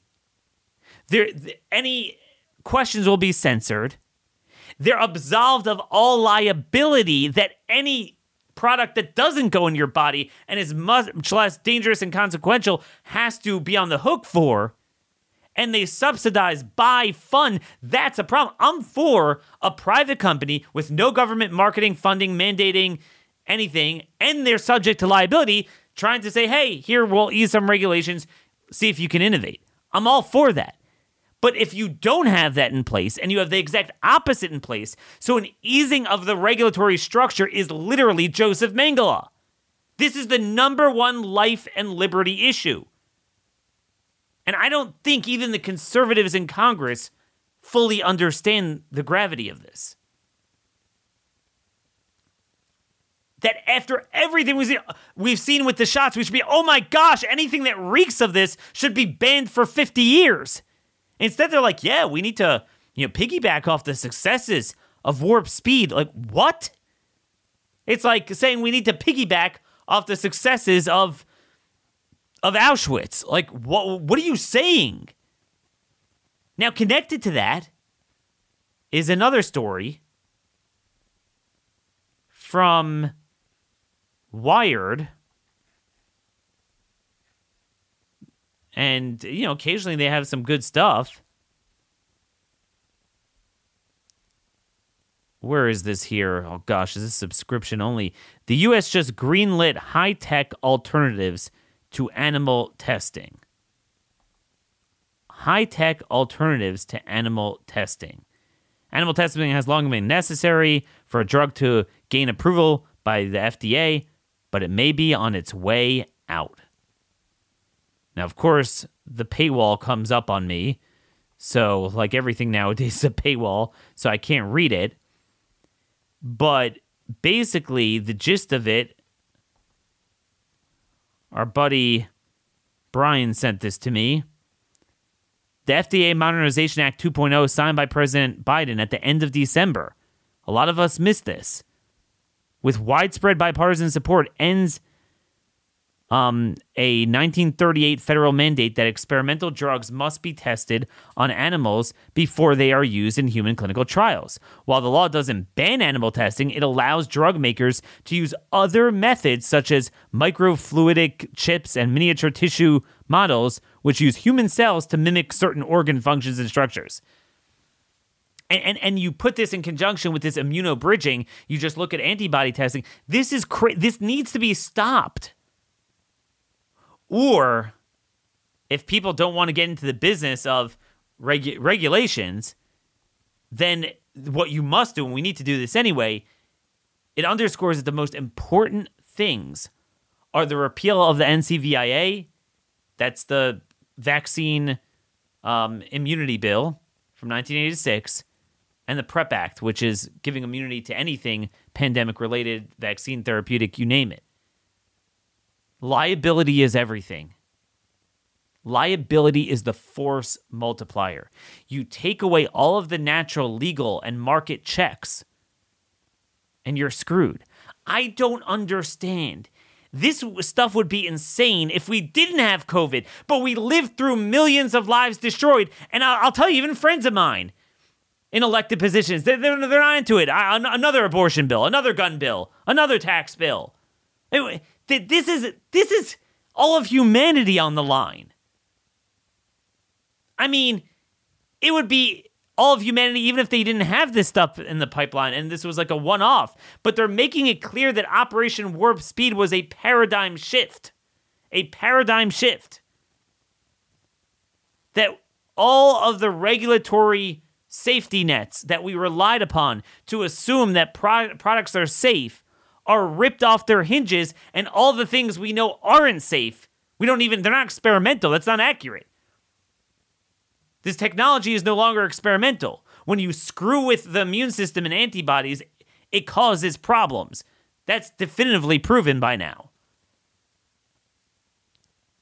there any questions will be censored. They're absolved of all liability that any product that doesn't go in your body and is much less dangerous and consequential has to be on the hook for. And they subsidize, buy, fund. That's a problem. I'm for a private company with no government marketing, funding, mandating anything, and they're subject to liability, trying to say, hey, here, we'll ease some regulations, see if you can innovate. I'm all for that. But if you don't have that in place and you have the exact opposite in place, so an easing of the regulatory structure is literally Joseph Mengele. This is the number one life and liberty issue. And I don't think even the conservatives in Congress fully understand the gravity of this. That after everything we've seen with the shots, we should be, oh my gosh, anything that reeks of this should be banned for 50 years. Instead, they're like, yeah, we need to, you know, piggyback off the successes of Warp Speed. Like, what? It's like saying we need to piggyback off the successes of of Auschwitz. Like, what what are you saying? Now, connected to that is another story from Wired And, you know, occasionally they have some good stuff. Where is this here? Oh gosh, is this subscription only? The US just greenlit high tech alternatives to animal testing. High tech alternatives to animal testing. Animal testing has long been necessary for a drug to gain approval by the FDA, but it may be on its way out. Now, of course, the paywall comes up on me. So, like everything nowadays, is a paywall, so I can't read it. But basically, the gist of it, our buddy Brian sent this to me. The FDA Modernization Act 2.0 signed by President Biden at the end of December. A lot of us missed this. With widespread bipartisan support, ends um, a 1938 federal mandate that experimental drugs must be tested on animals before they are used in human clinical trials. While the law doesn't ban animal testing, it allows drug makers to use other methods such as microfluidic chips and miniature tissue models, which use human cells to mimic certain organ functions and structures. And, and, and you put this in conjunction with this immunobridging. You just look at antibody testing. This is cra- this needs to be stopped. Or if people don't want to get into the business of regu- regulations, then what you must do, and we need to do this anyway, it underscores that the most important things are the repeal of the NCVIA, that's the vaccine um, immunity bill from 1986, and the PREP Act, which is giving immunity to anything pandemic related, vaccine, therapeutic, you name it. Liability is everything. Liability is the force multiplier. You take away all of the natural, legal, and market checks, and you're screwed. I don't understand This stuff would be insane if we didn't have COVID, but we lived through millions of lives destroyed. And I'll, I'll tell you, even friends of mine in elected positions, they're, they're, not into it. I, another abortion bill, another gun bill, another tax bill. This is this is all of humanity on the line. I mean, it would be all of humanity, even if they didn't have this stuff in the pipeline and this was like a one off. But they're making it clear that Operation Warp Speed was a paradigm shift. A paradigm shift. That all of the regulatory safety nets that we relied upon to assume that pro- products are safe are ripped off their hinges, and all the things we know aren't safe, we don't even, they're not experimental. That's not accurate. This technology is no longer experimental. When you screw with the immune system and antibodies, it causes problems. That's definitively proven by now.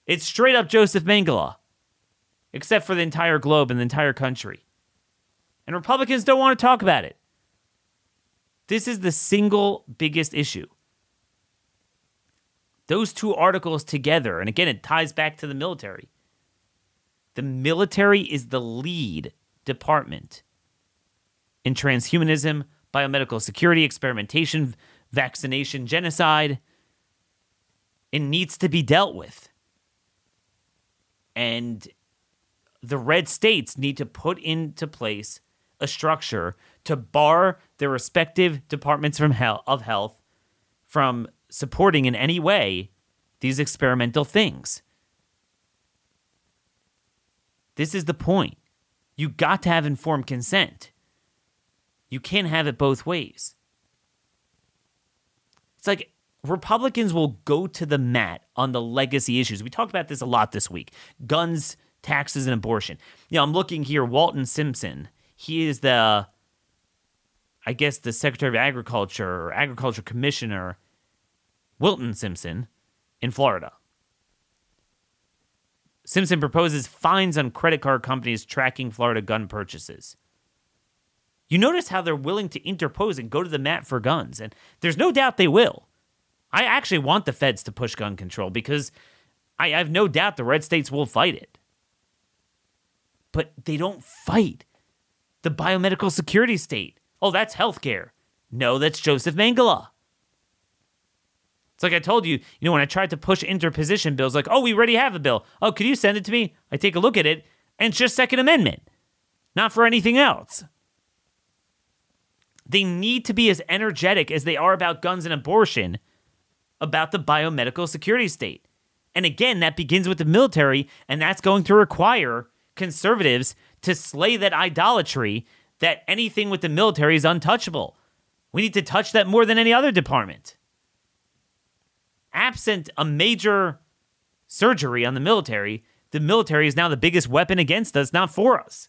It's straight up Joseph Mengele, except for the entire globe and the entire country. And Republicans don't want to talk about it. This is the single biggest issue. Those two articles together, and again, it ties back to the military the military is the lead department in transhumanism, biomedical security, experimentation, vaccination, genocide. It needs to be dealt with. And the red states need to put into place a structure to bar their respective departments from hell, of health from supporting in any way these experimental things. This is the point. You got to have informed consent. You can't have it both ways. It's like Republicans will go to the mat on the legacy issues. We talked about this a lot this week guns, taxes, and abortion. You know, I'm looking here, Walton Simpson. He is the, I guess, the Secretary of Agriculture or Agriculture Commissioner, Wilton Simpson, in Florida. Simpson proposes fines on credit card companies tracking Florida gun purchases. You notice how they're willing to interpose and go to the mat for guns, and there's no doubt they will. I actually want the feds to push gun control because I have no doubt the red states will fight it. But they don't fight the biomedical security state. Oh, that's healthcare. No, that's Joseph Mengele. It's like I told you, you know, when I tried to push interposition bills, like, oh, we already have a bill. Oh, could you send it to me? I take a look at it, and it's just Second Amendment, not for anything else. They need to be as energetic as they are about guns and abortion about the biomedical security state. And again, that begins with the military, and that's going to require conservatives to slay that idolatry that anything with the military is untouchable. We need to touch that more than any other department absent a major surgery on the military, the military is now the biggest weapon against us, not for us.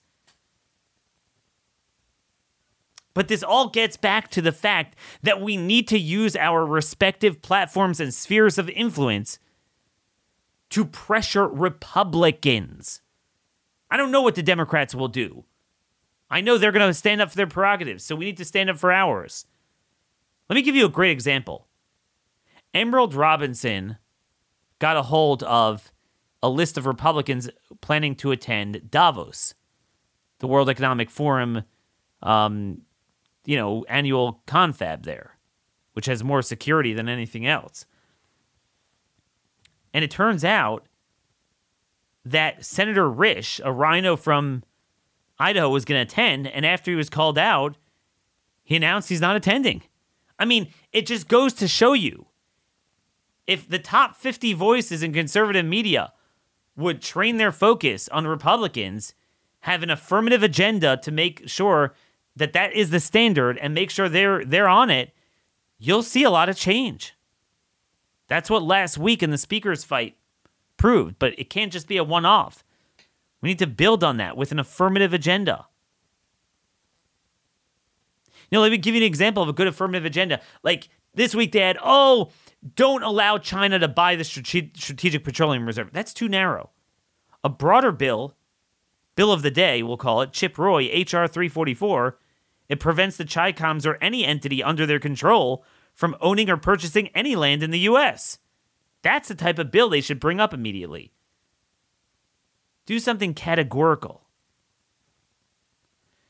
But this all gets back to the fact that we need to use our respective platforms and spheres of influence to pressure Republicans. I don't know what the Democrats will do. I know they're going to stand up for their prerogatives, so we need to stand up for ours. Let me give you a great example. Emerald Robinson got a hold of a list of Republicans planning to attend Davos, the World Economic Forum, um, you know, annual confab there, which has more security than anything else. And it turns out that Senator Risch, a rhino from Idaho, was going to attend. And after he was called out, he announced he's not attending. I mean, it just goes to show you if the top 50 voices in conservative media would train their focus on Republicans, have an affirmative agenda to make sure that that is the standard and make sure they're they're on it, you'll see a lot of change. That's what last week in the speakers fight proved, but it can't just be a one-off. We need to build on that with an affirmative agenda. You know, let me give you an example of a good affirmative agenda. Like this week, they had, oh, don't allow China to buy the Strategic Petroleum Reserve. That's too narrow. A broader bill, bill of the day, we'll call it, Chip Roy, H.R. 344, it prevents the Chicoms or any entity under their control from owning or purchasing any land in the U.S. That's the type of bill they should bring up immediately. Do something categorical.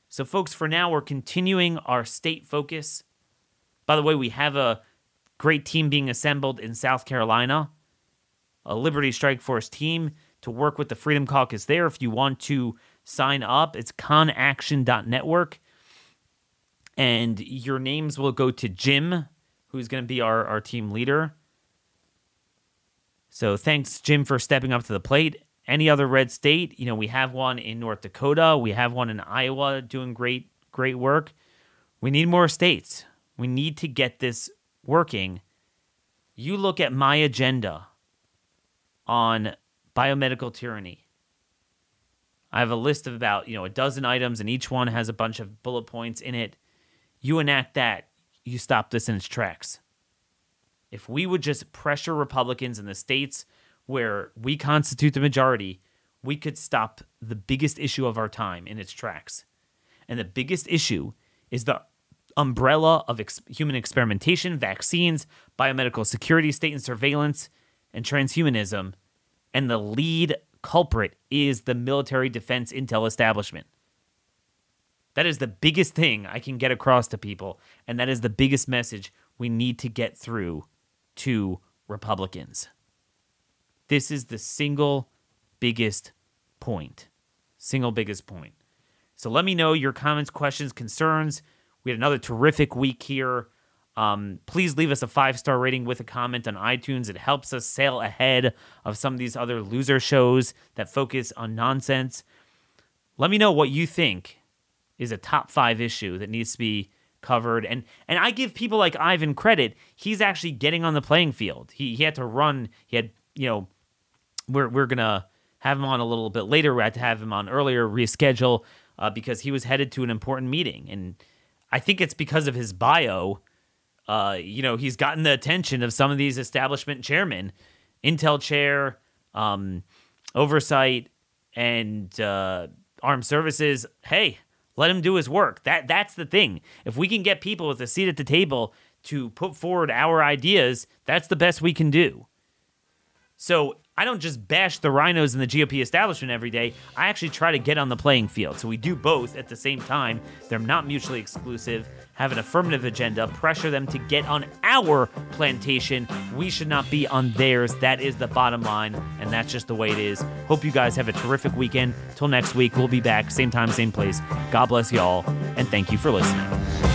So, folks, for now, we're continuing our state focus. By the way, we have a great team being assembled in South Carolina, a Liberty Strike Force team to work with the Freedom Caucus there. If you want to sign up, it's conaction.network. And your names will go to Jim, who's going to be our, our team leader. So thanks, Jim, for stepping up to the plate. Any other red state, you know, we have one in North Dakota, we have one in Iowa doing great, great work. We need more states. We need to get this working. You look at my agenda on biomedical tyranny. I have a list of about, you know, a dozen items and each one has a bunch of bullet points in it. You enact that, you stop this in its tracks. If we would just pressure Republicans in the states where we constitute the majority, we could stop the biggest issue of our time in its tracks. And the biggest issue is the umbrella of ex- human experimentation, vaccines, biomedical security, state and surveillance, and transhumanism. And the lead culprit is the military defense intel establishment. That is the biggest thing I can get across to people. And that is the biggest message we need to get through to Republicans. This is the single biggest point. Single biggest point. So let me know your comments, questions, concerns. We had another terrific week here. Um, please leave us a five star rating with a comment on iTunes. It helps us sail ahead of some of these other loser shows that focus on nonsense. Let me know what you think is a top five issue that needs to be covered. And and I give people like Ivan credit. He's actually getting on the playing field. He he had to run. He had you know we're we're gonna have him on a little bit later. We had to have him on earlier, reschedule uh, because he was headed to an important meeting, and I think it's because of his bio. Uh, you know, he's gotten the attention of some of these establishment chairmen, Intel chair, um, oversight, and uh, armed services. Hey, let him do his work. That that's the thing. If we can get people with a seat at the table to put forward our ideas, that's the best we can do. So I don't just bash the rhinos in the GOP establishment every day. I actually try to get on the playing field. So we do both at the same time. They're not mutually exclusive. Have an affirmative agenda, pressure them to get on our plantation. We should not be on theirs. That is the bottom line, and that's just the way it is. Hope you guys have a terrific weekend. Till next week, we'll be back, same time, same place. God bless y'all, and thank you for listening.